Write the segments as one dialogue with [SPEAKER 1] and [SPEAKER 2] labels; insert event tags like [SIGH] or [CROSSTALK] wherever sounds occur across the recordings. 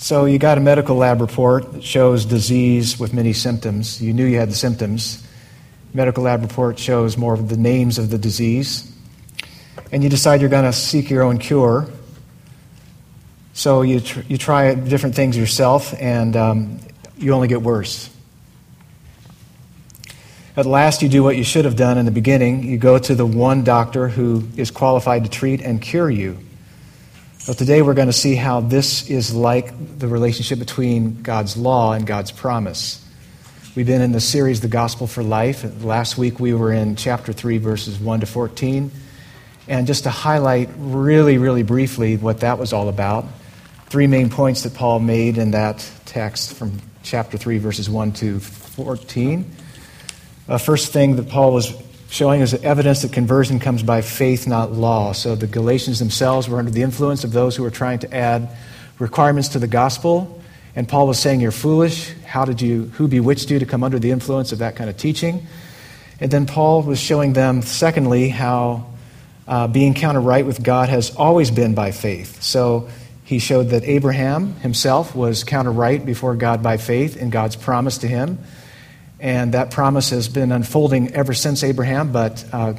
[SPEAKER 1] So you got a medical lab report that shows disease with many symptoms. You knew you had the symptoms. Medical lab report shows more of the names of the disease. And you decide you're going to seek your own cure. So you, tr- you try different things yourself, and um, you only get worse. At last, you do what you should have done in the beginning. You go to the one doctor who is qualified to treat and cure you. So today we're going to see how this is like the relationship between God's law and God's promise. We've been in the series, The Gospel for Life. Last week we were in chapter 3, verses 1 to 14. And just to highlight really, really briefly what that was all about, three main points that Paul made in that text from chapter 3, verses 1 to 14. Uh, first thing that Paul was showing us evidence that conversion comes by faith, not law. So the Galatians themselves were under the influence of those who were trying to add requirements to the gospel. And Paul was saying, You're foolish. How did you, who bewitched you to come under the influence of that kind of teaching? And then Paul was showing them, secondly, how uh, being counted right with God has always been by faith. So he showed that Abraham himself was counted right before God by faith in God's promise to him. And that promise has been unfolding ever since Abraham, but uh,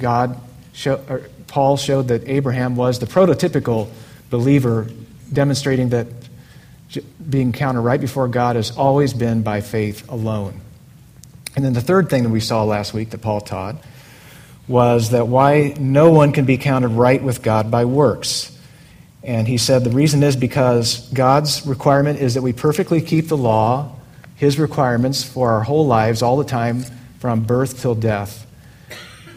[SPEAKER 1] God, show, Paul showed that Abraham was the prototypical believer, demonstrating that being counted right before God has always been by faith alone. And then the third thing that we saw last week that Paul taught was that why no one can be counted right with God by works. And he said the reason is because God's requirement is that we perfectly keep the law his requirements for our whole lives, all the time, from birth till death.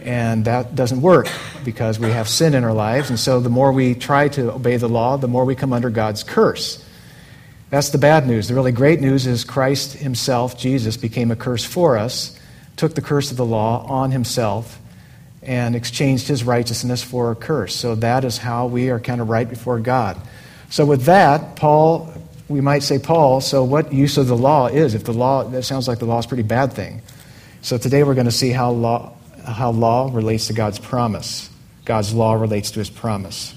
[SPEAKER 1] And that doesn't work because we have sin in our lives. And so the more we try to obey the law, the more we come under God's curse. That's the bad news. The really great news is Christ himself, Jesus, became a curse for us, took the curse of the law on himself, and exchanged his righteousness for a curse. So that is how we are kind of right before God. So with that, Paul we might say, Paul, so what use of the law is? If the law, that sounds like the law is a pretty bad thing. So today we're going to see how law, how law relates to God's promise. God's law relates to his promise.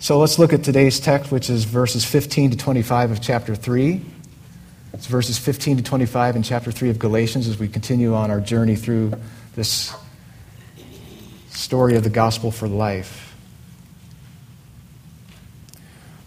[SPEAKER 1] So let's look at today's text, which is verses 15 to 25 of chapter 3. It's verses 15 to 25 in chapter 3 of Galatians as we continue on our journey through this story of the gospel for life.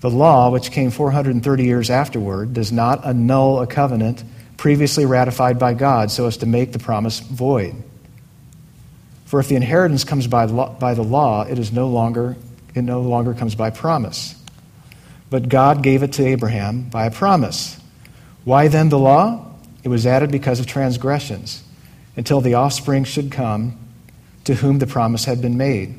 [SPEAKER 1] the law, which came 430 years afterward, does not annul a covenant previously ratified by God so as to make the promise void. For if the inheritance comes by, by the law, it is no longer it no longer comes by promise. But God gave it to Abraham by a promise. Why then the law? It was added because of transgressions, until the offspring should come to whom the promise had been made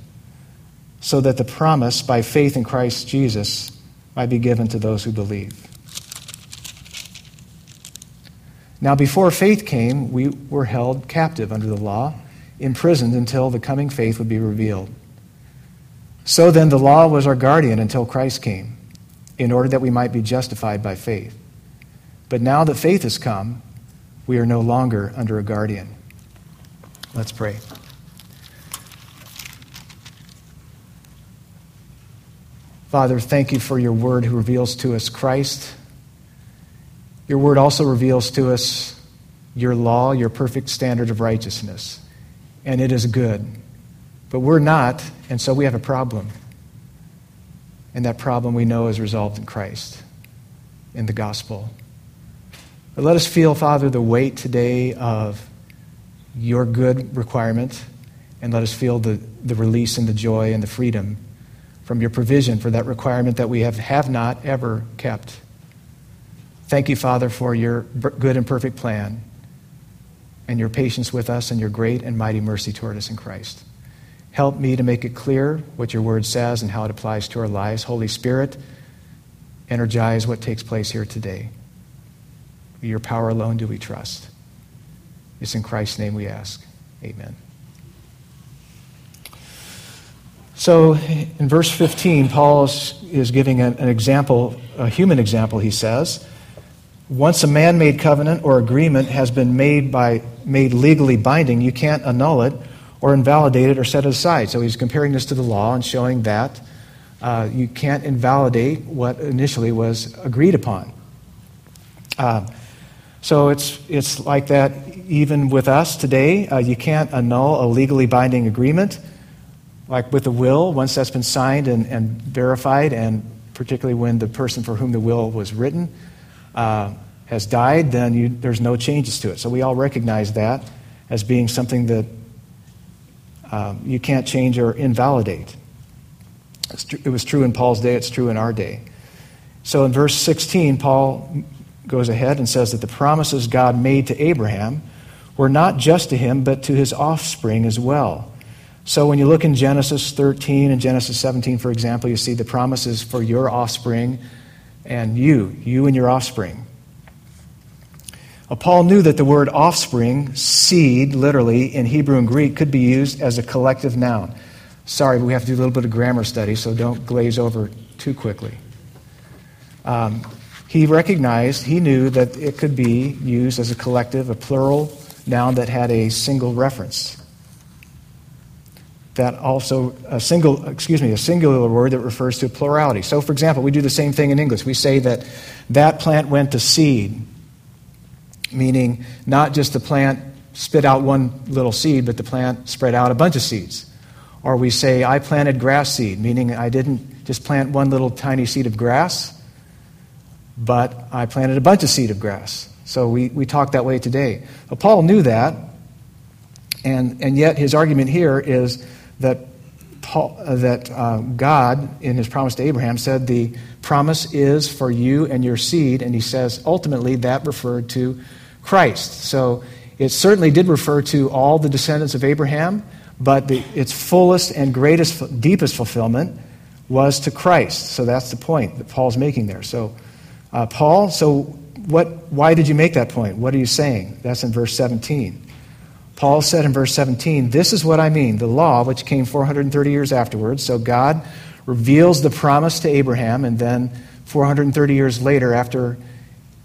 [SPEAKER 1] so that the promise by faith in Christ Jesus might be given to those who believe. Now, before faith came, we were held captive under the law, imprisoned until the coming faith would be revealed. So then, the law was our guardian until Christ came, in order that we might be justified by faith. But now that faith has come, we are no longer under a guardian. Let's pray. Father, thank you for your word who reveals to us Christ. Your word also reveals to us your law, your perfect standard of righteousness. And it is good. But we're not, and so we have a problem. And that problem we know is resolved in Christ, in the gospel. But let us feel, Father, the weight today of your good requirement, and let us feel the, the release and the joy and the freedom from your provision for that requirement that we have, have not ever kept. Thank you, Father, for your good and perfect plan and your patience with us and your great and mighty mercy toward us in Christ. Help me to make it clear what your word says and how it applies to our lives. Holy Spirit, energize what takes place here today. Your power alone do we trust. It's in Christ's name we ask. Amen. So in verse 15, Paul is, giving an, example, a human example, he says. Once a man made covenant or agreement has been made, by, made legally binding, you can't annul it or invalidate it or set it aside. So he's comparing this to the law and showing that uh, you can't invalidate what initially was agreed upon. Uh, so it's, it's like that even with us today. Uh, you can't annul a legally binding agreement. Like with a will, once that's been signed and, and verified, and particularly when the person for whom the will was written uh, has died, then you, there's no changes to it. So we all recognize that as being something that um, you can't change or invalidate. It was true in Paul's day, it's true in our day. So in verse 16, Paul goes ahead and says that the promises God made to Abraham were not just to him, but to his offspring as well. So when you look in Genesis 13 and Genesis 17, for example, you see the promises for your offspring and you, you and your offspring. Paul knew that the word offspring, seed, literally, in Hebrew and Greek, could be used as a collective noun. Sorry, but we have to do a little bit of grammar study, so don't glaze over too quickly. Um, he recognized, he knew that it could be used as a collective, a plural noun that had a single reference. That also, a single, excuse me, a singular word that refers to plurality. So, for example, we do the same thing in English. We say that that plant went to seed meaning not just the plant spit out one little seed, but the plant spread out a bunch of seeds. Or we say, I planted grass seed, meaning I didn't just plant one little tiny seed of grass, but I planted a bunch of seed of grass. So we, we talk that way today. But Paul knew that, and, and yet his argument here is that, Paul, uh, that uh, God, in his promise to Abraham, said the promise is for you and your seed, and he says ultimately that referred to Christ. So it certainly did refer to all the descendants of Abraham, but the, its fullest and greatest, deepest fulfillment was to Christ. So that's the point that Paul's making there. So, uh, Paul, so what, why did you make that point? What are you saying? That's in verse 17. Paul said in verse 17, This is what I mean. The law, which came 430 years afterwards, so God reveals the promise to Abraham, and then 430 years later, after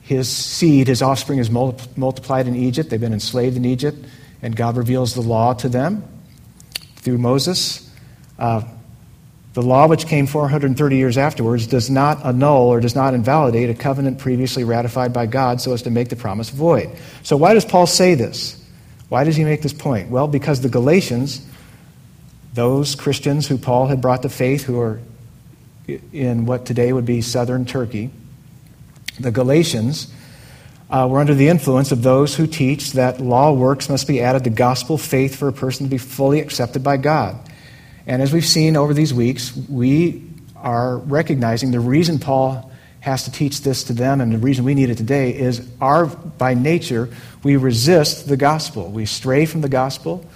[SPEAKER 1] his seed, his offspring, is multiplied in Egypt. They've been enslaved in Egypt, and God reveals the law to them through Moses. Uh, the law, which came 430 years afterwards, does not annul or does not invalidate a covenant previously ratified by God so as to make the promise void. So, why does Paul say this? Why does he make this point? Well, because the Galatians, those Christians who Paul had brought to faith, who are in what today would be southern Turkey, the Galatians uh, were under the influence of those who teach that law works must be added to gospel faith for a person to be fully accepted by God. And as we've seen over these weeks, we are recognizing the reason Paul has to teach this to them and the reason we need it today is our by nature we resist the gospel. We stray from the gospel.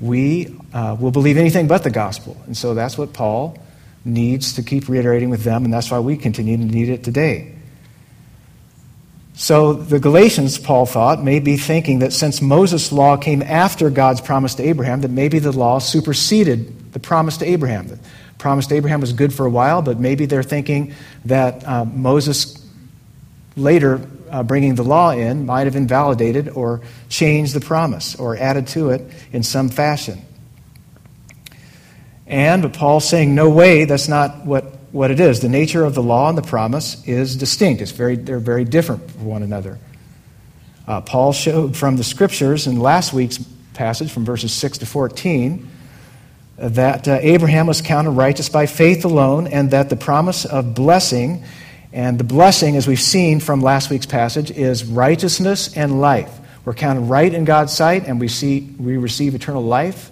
[SPEAKER 1] We uh, will believe anything but the gospel. And so that's what paul needs to keep reiterating with them and that's why we continue to need it today. So the Galatians, Paul thought, may be thinking that since Moses' law came after God's promise to Abraham, that maybe the law superseded the promise to Abraham. The promise to Abraham was good for a while, but maybe they're thinking that uh, Moses later uh, bringing the law in might have invalidated or changed the promise or added to it in some fashion. And, but Paul's saying, no way, that's not what what it is. The nature of the law and the promise is distinct. It's very, they're very different from one another. Uh, Paul showed from the scriptures in last week's passage from verses 6 to 14 that uh, Abraham was counted righteous by faith alone and that the promise of blessing And the blessing, as we've seen from last week's passage, is righteousness and life. We're counted right in God's sight, and we, see, we receive eternal life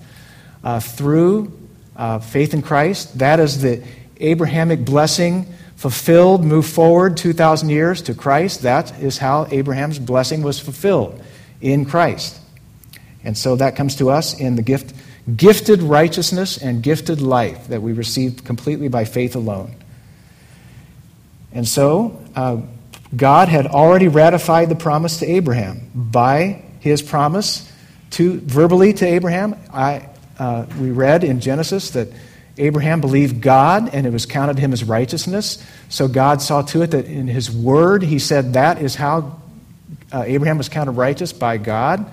[SPEAKER 1] uh, through uh, faith in Christ. That is the Abrahamic blessing fulfilled, move forward 2,000 years to Christ. That is how Abraham's blessing was fulfilled in Christ. And so that comes to us in the gift, gifted righteousness and gifted life that we received completely by faith alone. And so, uh, God had already ratified the promise to Abraham by his promise to verbally to Abraham. I, uh, we read in Genesis that Abraham believed God and it was counted him as righteousness. So God saw to it that in his word he said that is how uh, Abraham was counted righteous by God,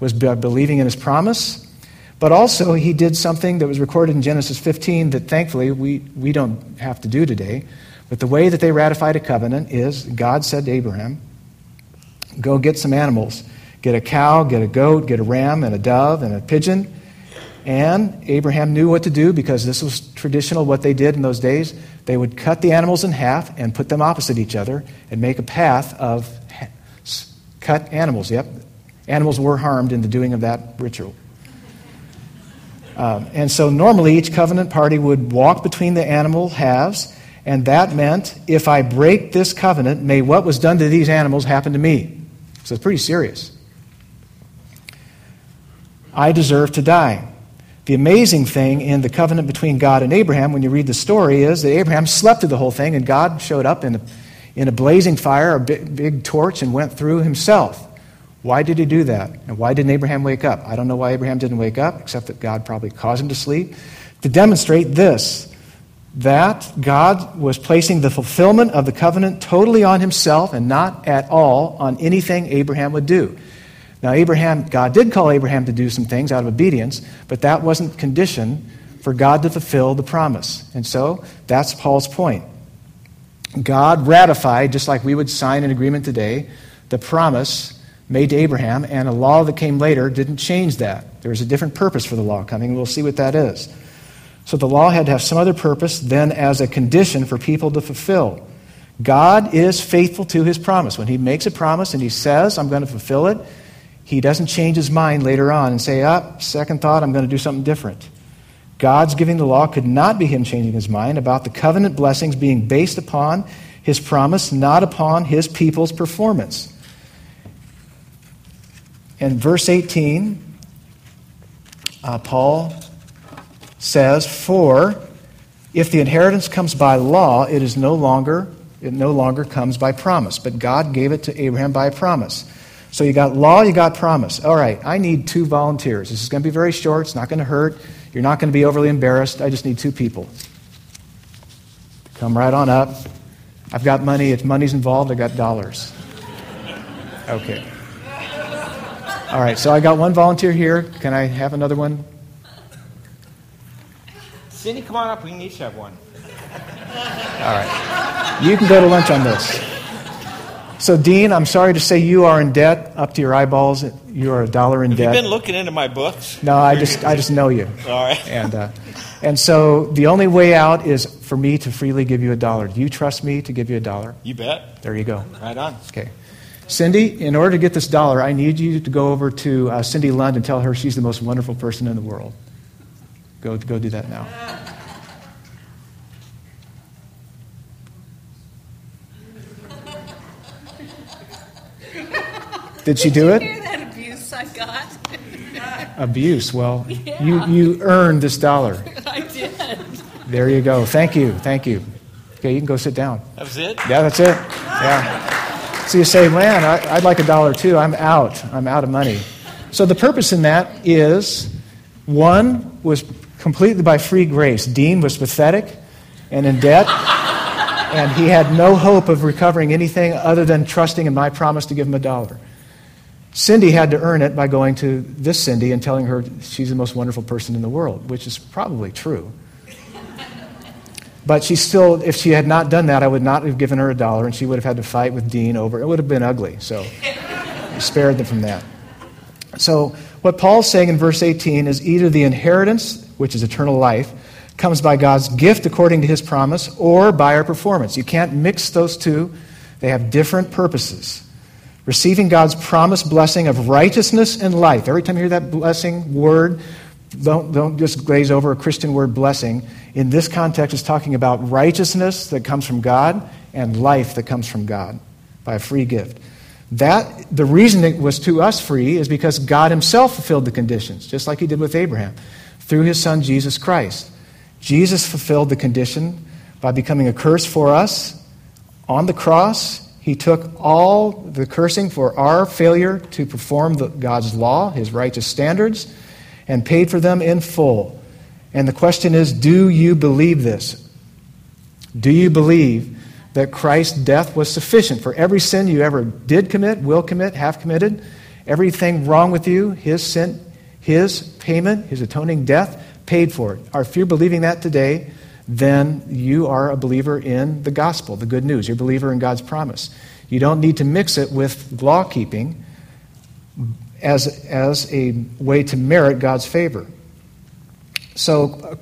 [SPEAKER 1] was believing in his promise. But also he did something that was recorded in Genesis 15 that thankfully we, we don't have to do today. But the way that they ratified a covenant is God said to Abraham, Go get some animals. Get a cow, get a goat, get a ram, and a dove, and a pigeon. And Abraham knew what to do because this was traditional what they did in those days. They would cut the animals in half and put them opposite each other and make a path of cut animals. Yep, animals were harmed in the doing of that ritual. Um, and so normally each covenant party would walk between the animal halves and that meant, if I break this covenant, may what was done to these animals happen to me. So it's pretty serious. I deserve to die. The amazing thing in the covenant between God and Abraham, when you read the story, is that Abraham slept through the whole thing, and God showed up in a, in a blazing fire, a big, big torch, and went through himself. Why did he do that? And why didn't Abraham wake up? I don't know why Abraham didn't wake up, except that God probably caused him to sleep. To demonstrate this that God was placing the fulfillment of the covenant totally on himself and not at all on anything Abraham would do. Now, Abraham, God did call Abraham to do some things out of obedience, but that wasn't condition for God to fulfill the promise. And so that's Paul's point. God ratified, just like we would sign an agreement today, the promise made to Abraham, and a law that came later didn't change that. There was a different purpose for the law coming, we'll see what that is. So the law had to have some other purpose than as a condition for people to fulfill. God is faithful to his promise. When he makes a promise and he says, I'm going to fulfill it, he doesn't change his mind later on and say, oh, second thought, I'm going to do something different. God's giving the law could not be him changing his mind about the covenant blessings being based upon his promise, not upon his people's performance. In verse 18, uh, Paul says, For if the inheritance comes by law, it is no longer it no longer comes by promise. But God gave it to Abraham by promise. So you got law, you got promise. All right, I need two volunteers. This is going to be very short, it's not going to hurt. You're not going to be overly embarrassed. I just need two people. Come right on up. I've got money. If money's involved, I've got dollars. Okay. All right, so I got one volunteer here. Can I have another one?
[SPEAKER 2] Cindy, come on up. We can each have one.
[SPEAKER 1] All right. You can go to lunch on this. So, Dean, I'm sorry to say you are in debt up to your eyeballs. You are a dollar in
[SPEAKER 2] have
[SPEAKER 1] debt.
[SPEAKER 2] you been looking into my books?
[SPEAKER 1] No, I just, I just know you.
[SPEAKER 2] All right.
[SPEAKER 1] And, uh, and so the only way out is for me to freely give you a dollar. Do you trust me to give you a dollar?
[SPEAKER 2] You bet.
[SPEAKER 1] There you go.
[SPEAKER 2] Right on.
[SPEAKER 1] Okay. Cindy, in order to get this dollar, I need you to go over to uh, Cindy Lund and tell her she's the most wonderful person in the world. Go, go do that now. Did she do
[SPEAKER 3] Did
[SPEAKER 1] it?
[SPEAKER 3] you hear that abuse I got?
[SPEAKER 1] Abuse. Well, [LAUGHS]
[SPEAKER 3] Yeah.
[SPEAKER 1] you, you earned this dollar. [LAUGHS]
[SPEAKER 3] I did.
[SPEAKER 1] There you go. Thank you. Thank you. Okay, you can go sit down.
[SPEAKER 2] That was it?
[SPEAKER 1] Yeah, that's it. Yeah. So you say, man, I, I'd like a dollar too. I'm out. I'm out of money. So the purpose in that is one was completely by free grace. Dean was pathetic and in debt, [LAUGHS] and he had no hope of recovering anything other than trusting in my promise to give him a dollar. Cindy had to earn it by going to this Cindy and telling her she's the most wonderful person in the world, which is probably true. But she still, if she had not done that, I would not have given her a dollar, and she would have had to fight with Dean over it. would have been ugly. So [LAUGHS] I spared them from that. So what Paul's saying in verse 18 is either the inheritance, which is eternal life, comes by God's gift according to his promise or by our performance. You can't mix those two, they have different purposes. Receiving God's promised blessing of righteousness and life. Every time you hear that blessing word, don't, don't just glaze over a Christian word blessing. In this context, it's talking about righteousness that comes from God and life that comes from God by a free gift. That the reason it was to us free is because God Himself fulfilled the conditions, just like He did with Abraham, through His Son Jesus Christ. Jesus fulfilled the condition by becoming a curse for us on the cross. He took all the cursing for our failure to perform the, God's law, His righteous standards, and paid for them in full. And the question is do you believe this? Do you believe that Christ's death was sufficient for every sin you ever did commit, will commit, have committed? Everything wrong with you, His sin, His payment, His atoning death paid for it. If you're believing that today, then you are a believer in the gospel, the good news. You're a believer in God's promise. You don't need to mix it with law keeping as, as a way to merit God's favor. So, uh,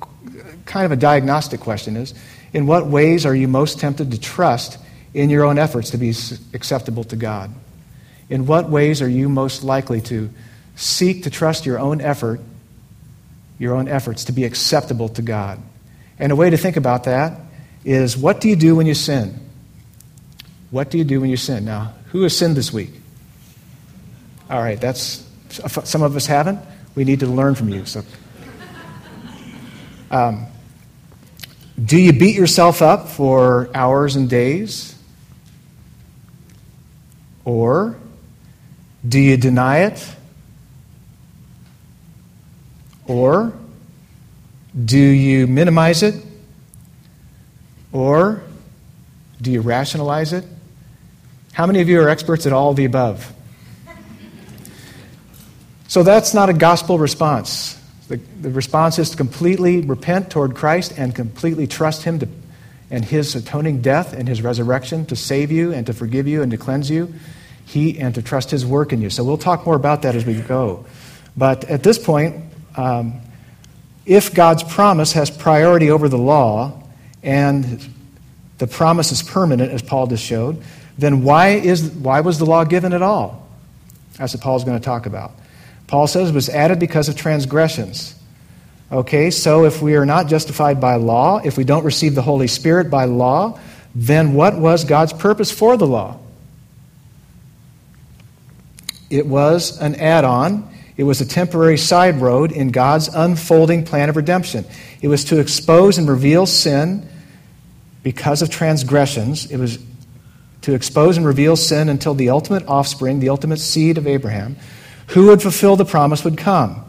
[SPEAKER 1] kind of a diagnostic question is in what ways are you most tempted to trust in your own efforts to be acceptable to God? In what ways are you most likely to seek to trust your own effort your own efforts to be acceptable to God. And a way to think about that is what do you do when you sin? What do you do when you sin? Now, who has sinned this week? All right, that's some of us haven't. We need to learn from you. So, um, do you beat yourself up for hours and days? Or do you deny it or do you minimize it? Or do you rationalize it? How many of you are experts at all of the above? So that's not a gospel response. The, the response is to completely repent toward Christ and completely trust Him to, and His atoning death and His resurrection to save you and to forgive you and to cleanse you. He and to trust His work in you. So we'll talk more about that as we go. But at this point, um, if God's promise has priority over the law and the promise is permanent, as Paul just showed, then why, is, why was the law given at all? That's what Paul's going to talk about. Paul says was added because of transgressions. Okay, so if we are not justified by law, if we don't receive the Holy Spirit by law, then what was God's purpose for the law? It was an add on it was a temporary side road in God's unfolding plan of redemption. It was to expose and reveal sin because of transgressions. It was to expose and reveal sin until the ultimate offspring, the ultimate seed of Abraham, who would fulfill the promise, would come.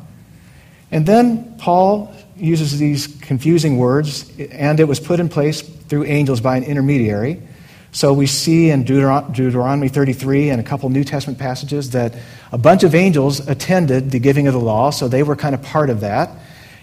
[SPEAKER 1] And then Paul uses these confusing words, and it was put in place through angels by an intermediary. So we see in Deuteronomy 33 and a couple New Testament passages that a bunch of angels attended the giving of the law, so they were kind of part of that.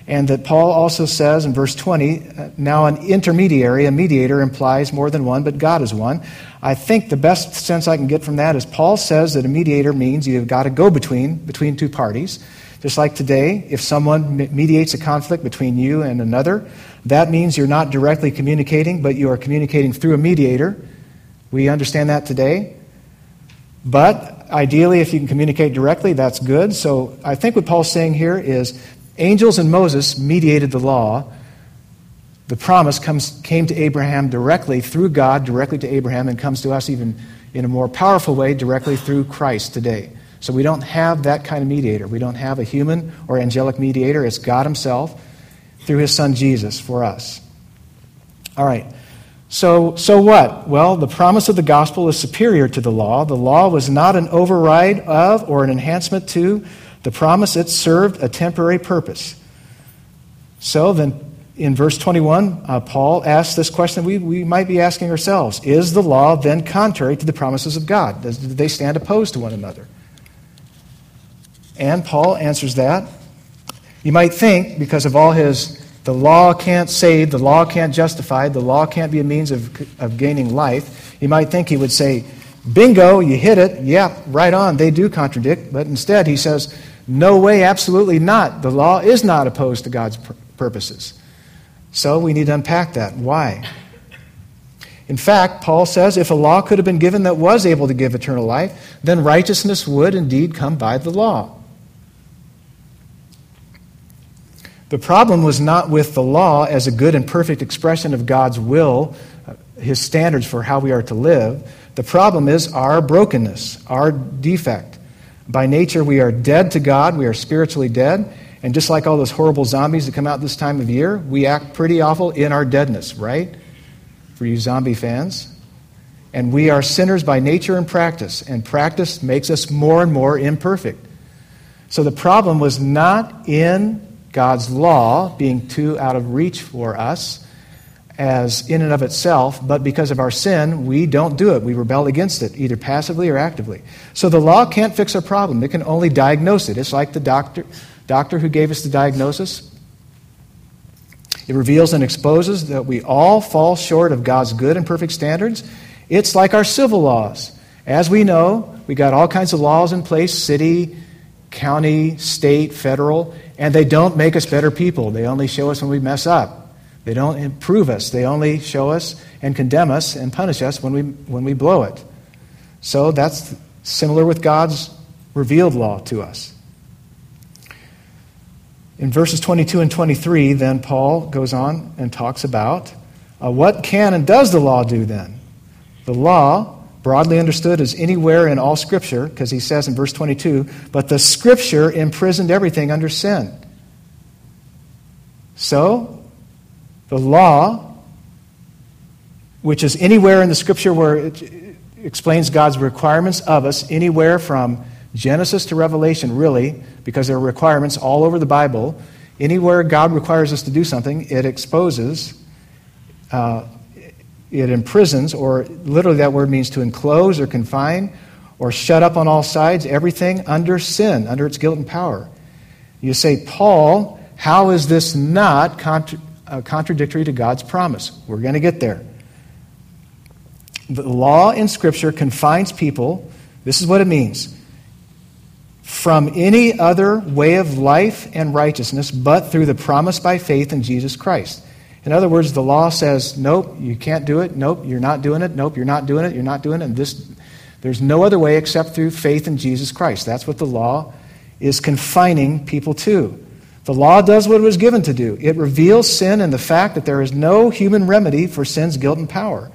[SPEAKER 1] And that Paul also says in verse 20, uh, now an intermediary, a mediator, implies more than one, but God is one. I think the best sense I can get from that is Paul says that a mediator means you've got to go between, between two parties. Just like today, if someone mediates a conflict between you and another, that means you're not directly communicating, but you are communicating through a mediator. We understand that today. But ideally, if you can communicate directly, that's good. So I think what Paul's saying here is angels and Moses mediated the law. The promise comes, came to Abraham directly through God, directly to Abraham, and comes to us even in a more powerful way directly through Christ today. So we don't have that kind of mediator. We don't have a human or angelic mediator. It's God Himself through His Son Jesus for us. All right. So, so what? Well, the promise of the gospel is superior to the law. The law was not an override of or an enhancement to the promise, it served a temporary purpose. So then, in verse 21, uh, Paul asks this question we, we might be asking ourselves Is the law then contrary to the promises of God? Does, do they stand opposed to one another? And Paul answers that. You might think, because of all his the law can't save, the law can't justify, the law can't be a means of, of gaining life. You might think he would say, Bingo, you hit it. Yeah, right on. They do contradict. But instead, he says, No way, absolutely not. The law is not opposed to God's purposes. So we need to unpack that. Why? In fact, Paul says if a law could have been given that was able to give eternal life, then righteousness would indeed come by the law. The problem was not with the law as a good and perfect expression of God's will, uh, his standards for how we are to live. The problem is our brokenness, our defect. By nature, we are dead to God, we are spiritually dead, and just like all those horrible zombies that come out this time of year, we act pretty awful in our deadness, right? for you zombie fans. And we are sinners by nature and practice, and practice makes us more and more imperfect. So the problem was not in God's law being too out of reach for us as in and of itself, but because of our sin, we don't do it. We rebel against it, either passively or actively. So the law can't fix our problem, it can only diagnose it. It's like the doctor, doctor who gave us the diagnosis it reveals and exposes that we all fall short of God's good and perfect standards. It's like our civil laws. As we know, we got all kinds of laws in place city, county, state, federal, and they don't make us better people. They only show us when we mess up. They don't improve us. They only show us and condemn us and punish us when we, when we blow it. So that's similar with God's revealed law to us. In verses 22 and 23, then Paul goes on and talks about uh, what can and does the law do then? The law, broadly understood as anywhere in all Scripture, because he says in verse 22, but the Scripture imprisoned everything under sin. So, the law, which is anywhere in the Scripture where it explains God's requirements of us, anywhere from Genesis to Revelation, really, because there are requirements all over the Bible. Anywhere God requires us to do something, it exposes, uh, it imprisons, or literally that word means to enclose or confine or shut up on all sides, everything under sin, under its guilt and power. You say, Paul, how is this not contra- uh, contradictory to God's promise? We're going to get there. The law in Scripture confines people. This is what it means from any other way of life and righteousness but through the promise by faith in Jesus Christ. In other words, the law says, nope, you can't do it. Nope, you're not doing it. Nope, you're not doing it. You're not doing it. And this, there's no other way except through faith in Jesus Christ. That's what the law is confining people to. The law does what it was given to do it reveals sin and the fact that there is no human remedy for sin's guilt and power.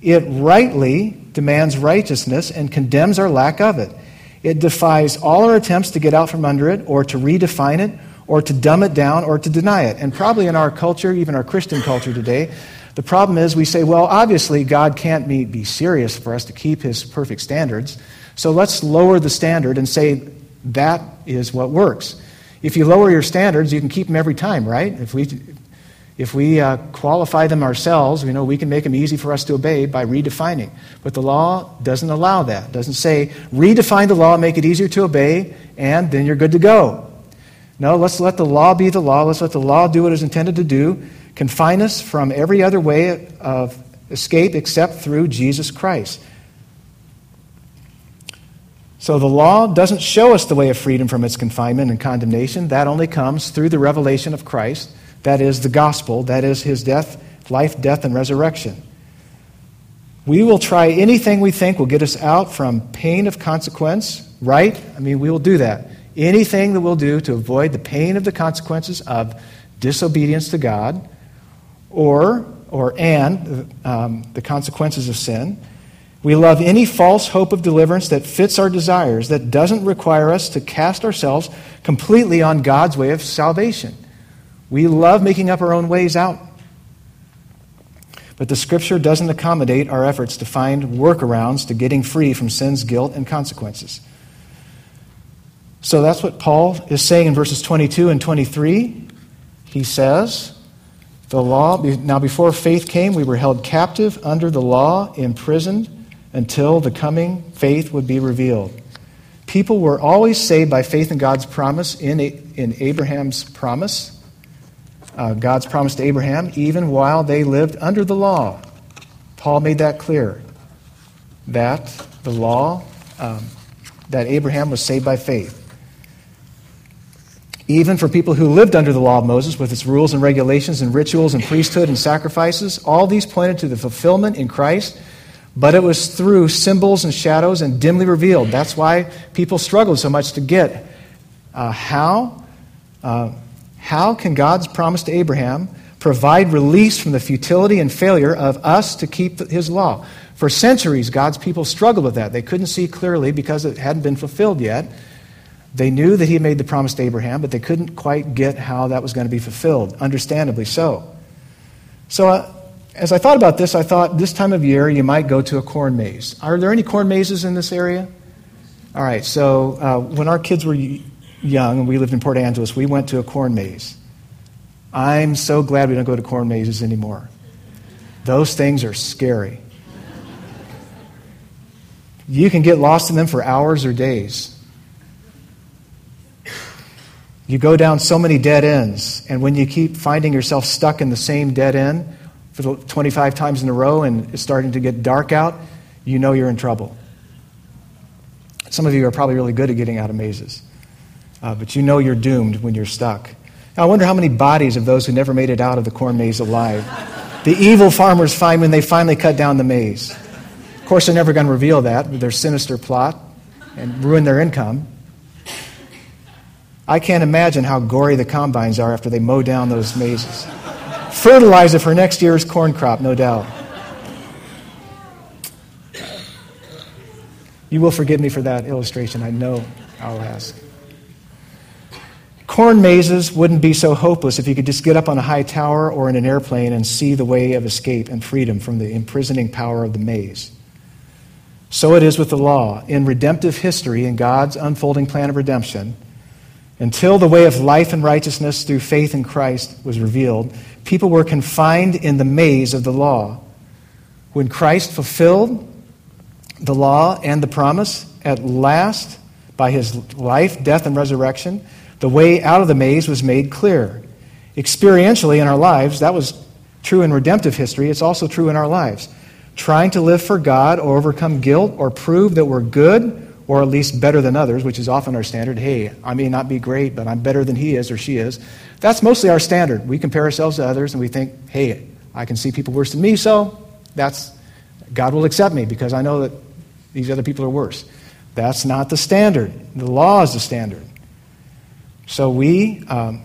[SPEAKER 1] It rightly demands righteousness and condemns our lack of it. It defies all our attempts to get out from under it or to redefine it or to dumb it down or to deny it. And probably in our culture, even our Christian culture today, the problem is we say, well, obviously God can't be serious for us to keep his perfect standards. So let's lower the standard and say that is what works. If you lower your standards, you can keep them every time, right? If we, if we uh, qualify them ourselves, we know we can make them easy for us to obey by redefining. But the law doesn't allow that. It doesn't say, redefine the law, make it easier to obey, and then you're good to go. No, let's let the law be the law. Let's let the law do what it's intended to do. Confine us from every other way of escape except through Jesus Christ. So the law doesn't show us the way of freedom from its confinement and condemnation. That only comes through the revelation of Christ. That is the gospel, that is his death, life, death, and resurrection. We will try anything we think will get us out from pain of consequence, right? I mean, we will do that. Anything that we'll do to avoid the pain of the consequences of disobedience to God or, or and um, the consequences of sin. We love any false hope of deliverance that fits our desires, that doesn't require us to cast ourselves completely on God's way of salvation. We love making up our own ways out. But the scripture doesn't accommodate our efforts to find workarounds to getting free from sin's guilt and consequences. So that's what Paul is saying in verses 22 and 23. He says, The law, now before faith came, we were held captive under the law, imprisoned until the coming faith would be revealed. People were always saved by faith in God's promise, in, in Abraham's promise uh, God's promise to Abraham, even while they lived under the law. Paul made that clear that the law, um, that Abraham was saved by faith. Even for people who lived under the law of Moses with its rules and regulations and rituals and priesthood and sacrifices, all these pointed to the fulfillment in Christ, but it was through symbols and shadows and dimly revealed. That's why people struggled so much to get uh, how. Uh, how can God's promise to Abraham provide release from the futility and failure of us to keep his law? For centuries, God's people struggled with that. They couldn't see clearly because it hadn't been fulfilled yet. They knew that he made the promise to Abraham, but they couldn't quite get how that was going to be fulfilled, understandably so. So, uh, as I thought about this, I thought this time of year you might go to a corn maze. Are there any corn mazes in this area? All right, so uh, when our kids were young and we lived in Port Angeles, we went to a corn maze. I'm so glad we don't go to corn mazes anymore. Those things are scary. You can get lost in them for hours or days. You go down so many dead ends, and when you keep finding yourself stuck in the same dead end for 25 times in a row and it's starting to get dark out, you know you're in trouble. Some of you are probably really good at getting out of mazes, uh, but you know you're doomed when you're stuck. Now, I wonder how many bodies of those who never made it out of the corn maze alive the evil farmers find when they finally cut down the maze. Of course, they're never going to reveal that with their sinister plot and ruin their income. I can't imagine how gory the combines are after they mow down those mazes. Fertilizer for next year's corn crop, no doubt. You will forgive me for that illustration. I know I'll ask. Corn mazes wouldn't be so hopeless if you could just get up on a high tower or in an airplane and see the way of escape and freedom from the imprisoning power of the maze. So it is with the law. In redemptive history, in God's unfolding plan of redemption, until the way of life and righteousness through faith in Christ was revealed, people were confined in the maze of the law. When Christ fulfilled the law and the promise, at last, by his life, death, and resurrection, the way out of the maze was made clear. Experientially in our lives, that was true in redemptive history, it's also true in our lives. Trying to live for God or overcome guilt or prove that we're good or at least better than others, which is often our standard. Hey, I may not be great, but I'm better than he is or she is. That's mostly our standard. We compare ourselves to others and we think, hey, I can see people worse than me, so that's God will accept me because I know that these other people are worse. That's not the standard. The law is the standard. So we, um,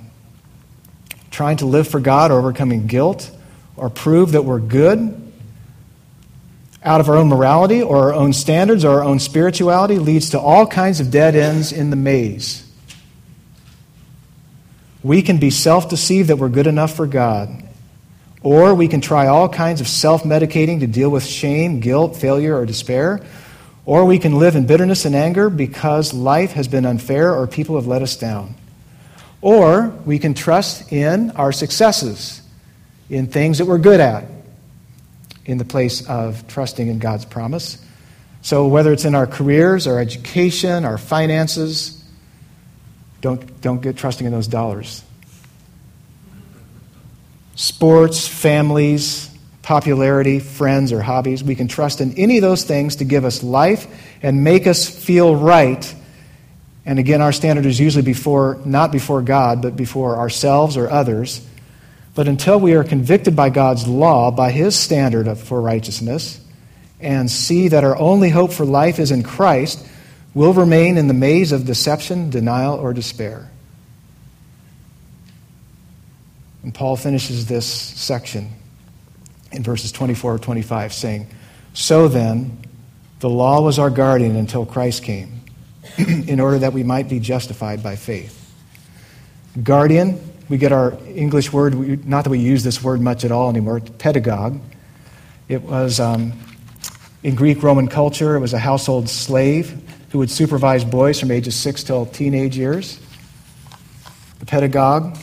[SPEAKER 1] trying to live for God or overcoming guilt or prove that we're good out of our own morality or our own standards or our own spirituality leads to all kinds of dead ends in the maze. We can be self deceived that we're good enough for God. Or we can try all kinds of self medicating to deal with shame, guilt, failure, or despair. Or we can live in bitterness and anger because life has been unfair or people have let us down. Or we can trust in our successes, in things that we're good at, in the place of trusting in God's promise. So, whether it's in our careers, our education, our finances, don't, don't get trusting in those dollars. Sports, families, popularity, friends, or hobbies, we can trust in any of those things to give us life and make us feel right. And again, our standard is usually before, not before God, but before ourselves or others. But until we are convicted by God's law, by His standard of, for righteousness, and see that our only hope for life is in Christ, we'll remain in the maze of deception, denial, or despair. And Paul finishes this section in verses 24 or 25 saying, So then, the law was our guardian until Christ came, [CLEARS THROAT] in order that we might be justified by faith. Guardian we get our English word, not that we use this word much at all anymore, pedagogue. It was um, in Greek Roman culture, it was a household slave who would supervise boys from ages 6 till teenage years. The pedagogue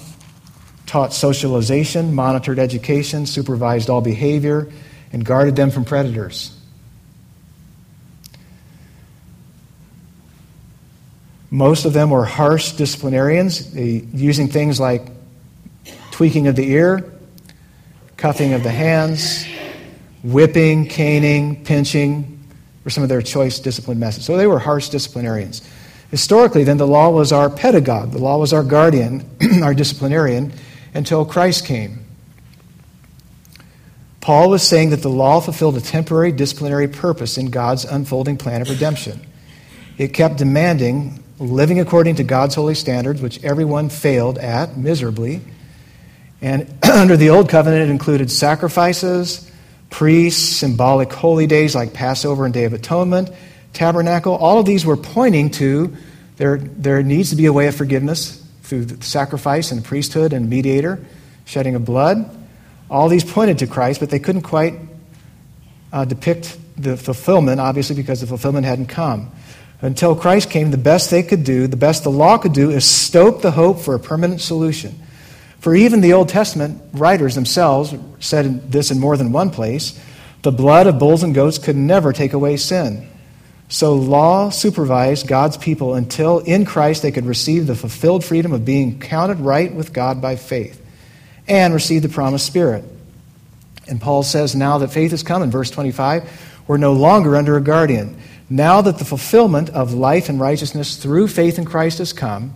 [SPEAKER 1] taught socialization, monitored education, supervised all behavior, and guarded them from predators. Most of them were harsh disciplinarians, eh, using things like tweaking of the ear, cuffing of the hands, whipping, caning, pinching were some of their choice discipline methods. So they were harsh disciplinarians. Historically, then, the law was our pedagogue, the law was our guardian, [CLEARS THROAT] our disciplinarian, until Christ came. Paul was saying that the law fulfilled a temporary disciplinary purpose in God's unfolding plan of redemption. It kept demanding living according to God's holy standards, which everyone failed at miserably. And [CLEARS THROAT] under the Old Covenant, it included sacrifices, priests, symbolic holy days like Passover and Day of Atonement, tabernacle, all of these were pointing to there, there needs to be a way of forgiveness through the sacrifice and priesthood and mediator, shedding of blood. All these pointed to Christ, but they couldn't quite uh, depict the fulfillment, obviously, because the fulfillment hadn't come. Until Christ came, the best they could do, the best the law could do, is stoke the hope for a permanent solution. For even the Old Testament writers themselves said this in more than one place the blood of bulls and goats could never take away sin. So law supervised God's people until in Christ they could receive the fulfilled freedom of being counted right with God by faith and receive the promised Spirit. And Paul says, now that faith has come, in verse 25, we're no longer under a guardian. Now that the fulfillment of life and righteousness through faith in Christ has come,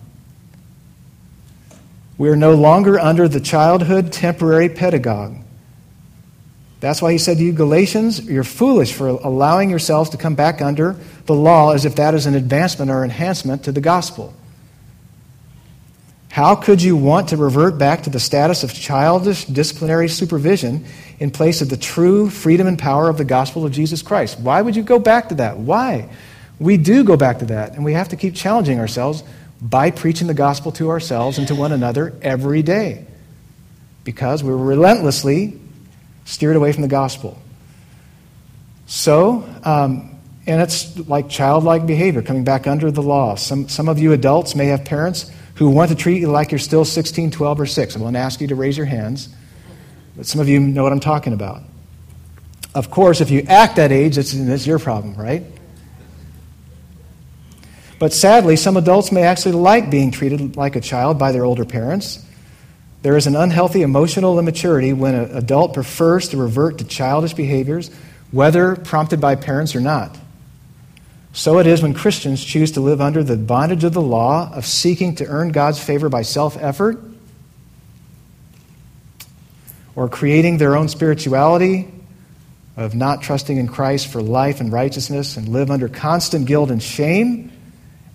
[SPEAKER 1] we are no longer under the childhood temporary pedagogue. That's why he said to you, Galatians, you're foolish for allowing yourselves to come back under the law as if that is an advancement or enhancement to the gospel. How could you want to revert back to the status of childish disciplinary supervision in place of the true freedom and power of the gospel of Jesus Christ? Why would you go back to that? Why? We do go back to that, and we have to keep challenging ourselves by preaching the gospel to ourselves and to one another every day because we're relentlessly steered away from the gospel. So, um, and it's like childlike behavior, coming back under the law. Some, some of you adults may have parents who want to treat you like you're still 16, 12, or 6. I won't ask you to raise your hands, but some of you know what I'm talking about. Of course, if you act that age, it's, it's your problem, right? But sadly, some adults may actually like being treated like a child by their older parents. There is an unhealthy emotional immaturity when an adult prefers to revert to childish behaviors, whether prompted by parents or not. So it is when Christians choose to live under the bondage of the law of seeking to earn God's favor by self effort or creating their own spirituality of not trusting in Christ for life and righteousness and live under constant guilt and shame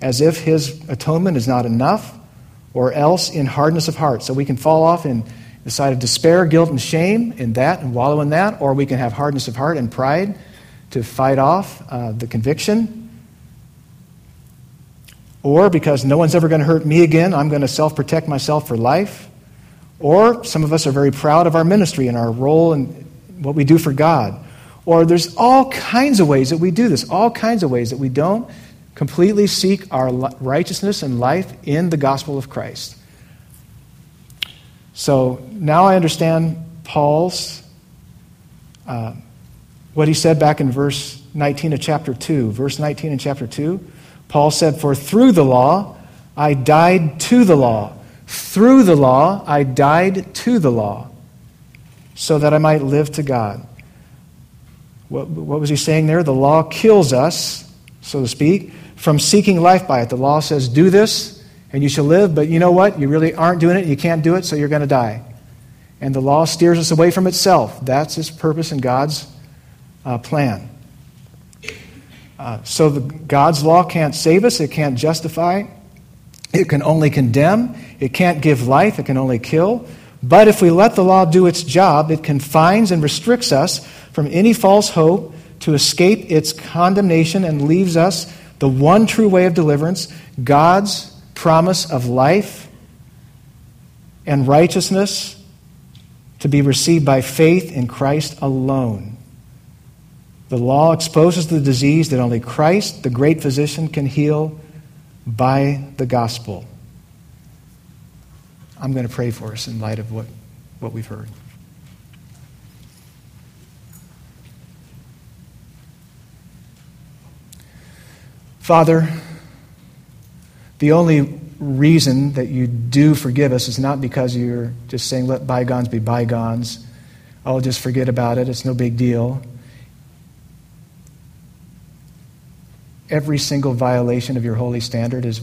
[SPEAKER 1] as if his atonement is not enough, or else in hardness of heart. So we can fall off in the side of despair, guilt, and shame in that and wallow in that, or we can have hardness of heart and pride to fight off uh, the conviction. Or because no one's ever going to hurt me again, I'm going to self protect myself for life. Or some of us are very proud of our ministry and our role and what we do for God. Or there's all kinds of ways that we do this, all kinds of ways that we don't completely seek our righteousness and life in the gospel of Christ. So now I understand Paul's, uh, what he said back in verse 19 of chapter 2. Verse 19 in chapter 2, Paul said, For through the law I died to the law. Through the law I died to the law, so that I might live to God. What, what was he saying there? The law kills us, so to speak, from seeking life by it. The law says, do this and you shall live, but you know what? You really aren't doing it, you can't do it, so you're going to die. And the law steers us away from itself. That's its purpose and God's uh, plan. Uh, so the, God's law can't save us, it can't justify, it can only condemn, it can't give life, it can only kill. But if we let the law do its job, it confines and restricts us from any false hope to escape its condemnation and leaves us the one true way of deliverance, God's promise of life and righteousness to be received by faith in Christ alone. The law exposes the disease that only Christ, the great physician, can heal by the gospel. I'm going to pray for us in light of what, what we've heard. Father, the only reason that you do forgive us is not because you're just saying, let bygones be bygones. I'll just forget about it. It's no big deal. Every single violation of your holy standard is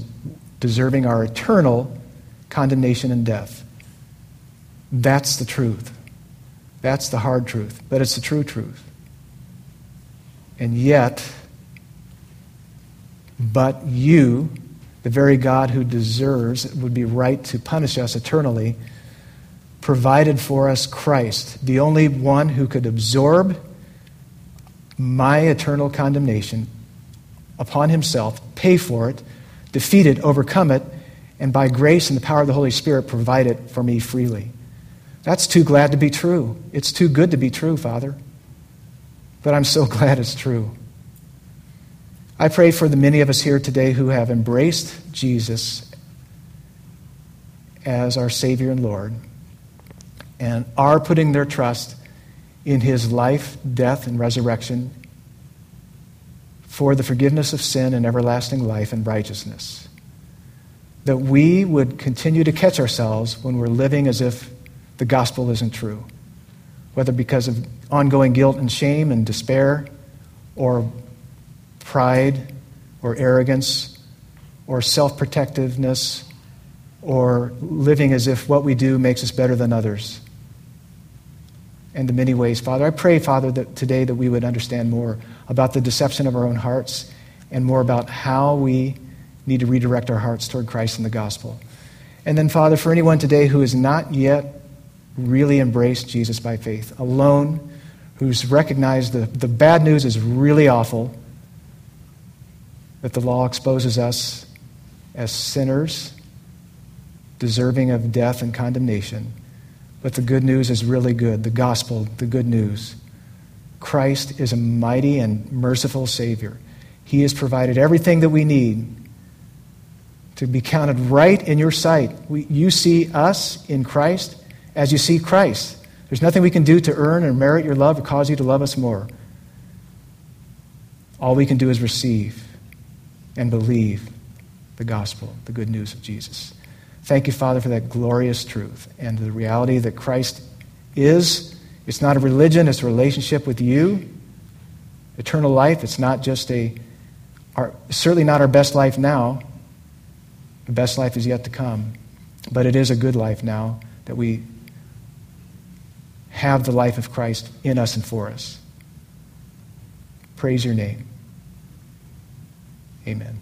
[SPEAKER 1] deserving our eternal condemnation and death. That's the truth. That's the hard truth, but it's the true truth. And yet, but you, the very God who deserves, would be right to punish us eternally, provided for us Christ, the only one who could absorb my eternal condemnation upon himself, pay for it, defeat it, overcome it, and by grace and the power of the Holy Spirit provide it for me freely. That's too glad to be true. It's too good to be true, Father. But I'm so [LAUGHS] glad it's true. I pray for the many of us here today who have embraced Jesus as our Savior and Lord and are putting their trust in his life, death, and resurrection for the forgiveness of sin and everlasting life and righteousness. That we would continue to catch ourselves when we're living as if the gospel isn't true, whether because of ongoing guilt and shame and despair, or pride, or arrogance, or self protectiveness, or living as if what we do makes us better than others. And the many ways, Father, I pray, Father, that today that we would understand more about the deception of our own hearts and more about how we need to redirect our hearts toward Christ and the gospel. And then, Father, for anyone today who has not yet really embraced Jesus by faith, alone, who's recognized the, the bad news is really awful, that the law exposes us as sinners, deserving of death and condemnation. But the good news is really good. The gospel, the good news. Christ is a mighty and merciful Savior. He has provided everything that we need to be counted right in your sight. We, you see us in Christ as you see Christ. There's nothing we can do to earn or merit your love or cause you to love us more. All we can do is receive and believe the gospel, the good news of Jesus. Thank you, Father, for that glorious truth and the reality that Christ is it's not a religion, it's a relationship with you. Eternal life, it's not just a, our, certainly not our best life now. The best life is yet to come. But it is a good life now that we have the life of Christ in us and for us. Praise your name. Amen.